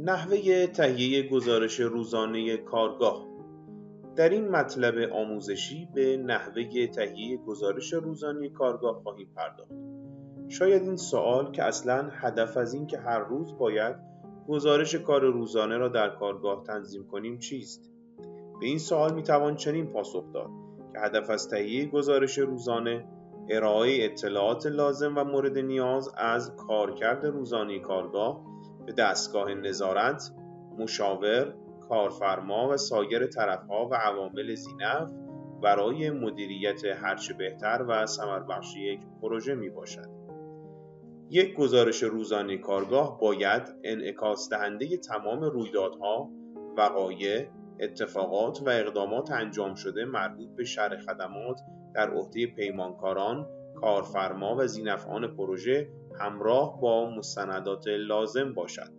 نحوه تهیه گزارش روزانه کارگاه در این مطلب آموزشی به نحوه تهیه گزارش روزانه کارگاه خواهیم پرداخت. شاید این سوال که اصلا هدف از این که هر روز باید گزارش کار روزانه را در کارگاه تنظیم کنیم چیست؟ به این سوال می توان چنین پاسخ داد که هدف از تهیه گزارش روزانه ارائه اطلاعات لازم و مورد نیاز از کارکرد روزانه کارگاه به دستگاه نظارت، مشاور، کارفرما و سایر طرفها و عوامل زینف برای مدیریت هرچه بهتر و بخش یک پروژه می باشد. یک گزارش روزانه کارگاه باید انعکاس دهنده تمام رویدادها، وقایع، اتفاقات و اقدامات انجام شده مربوط به شرح خدمات در عهده پیمانکاران، کارفرما و زینفعان پروژه همراه با مستندات لازم باشد.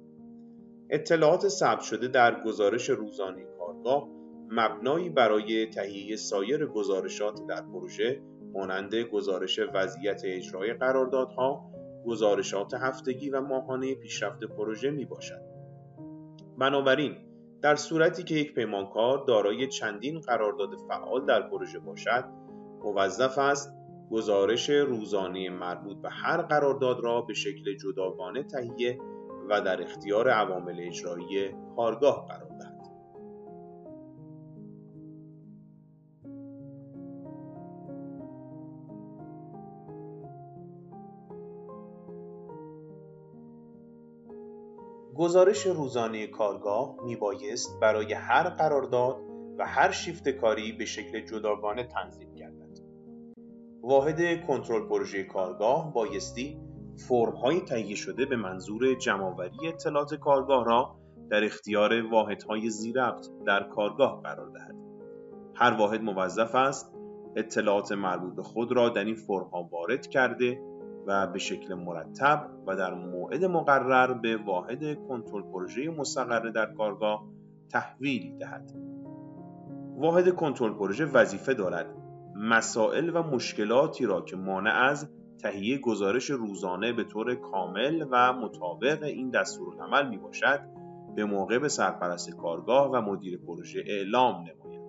اطلاعات ثبت شده در گزارش روزانه کارگاه مبنایی برای تهیه سایر گزارشات در پروژه مانند گزارش وضعیت اجرای قراردادها، گزارشات هفتگی و ماهانه پیشرفت پروژه می باشد. بنابراین در صورتی که یک پیمانکار دارای چندین قرارداد فعال در پروژه باشد، موظف است گزارش روزانه مربوط به هر قرارداد را به شکل جداگانه تهیه و در اختیار عوامل اجرایی کارگاه قرار دهد. گزارش روزانه کارگاه می بایست برای هر قرارداد و هر شیفت کاری به شکل جداگانه تنظیم گردد. واحد کنترل پروژه کارگاه بایستی های تهیه شده به منظور جمعآوری اطلاعات کارگاه را در اختیار واحدهای زیربط در کارگاه قرار دهد. هر واحد موظف است اطلاعات مربوط به خود را در این فرمها وارد کرده و به شکل مرتب و در موعد مقرر به واحد کنترل پروژه مستقر در کارگاه تحویل دهد. واحد کنترل پروژه وظیفه دارد مسائل و مشکلاتی را که مانع از تهیه گزارش روزانه به طور کامل و مطابق این دستورالعمل می باشد به موقع به سرپرست کارگاه و مدیر پروژه اعلام نماید.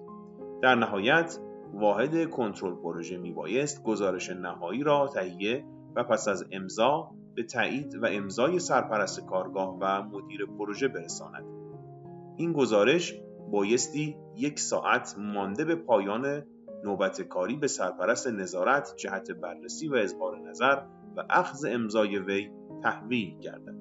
در نهایت واحد کنترل پروژه می بایست گزارش نهایی را تهیه و پس از امضا به تایید و امضای سرپرست کارگاه و مدیر پروژه برساند. این گزارش بایستی یک ساعت مانده به پایان نوبت کاری به سرپرست نظارت جهت بررسی و اظهار نظر و اخذ امضای وی تحویل گردد.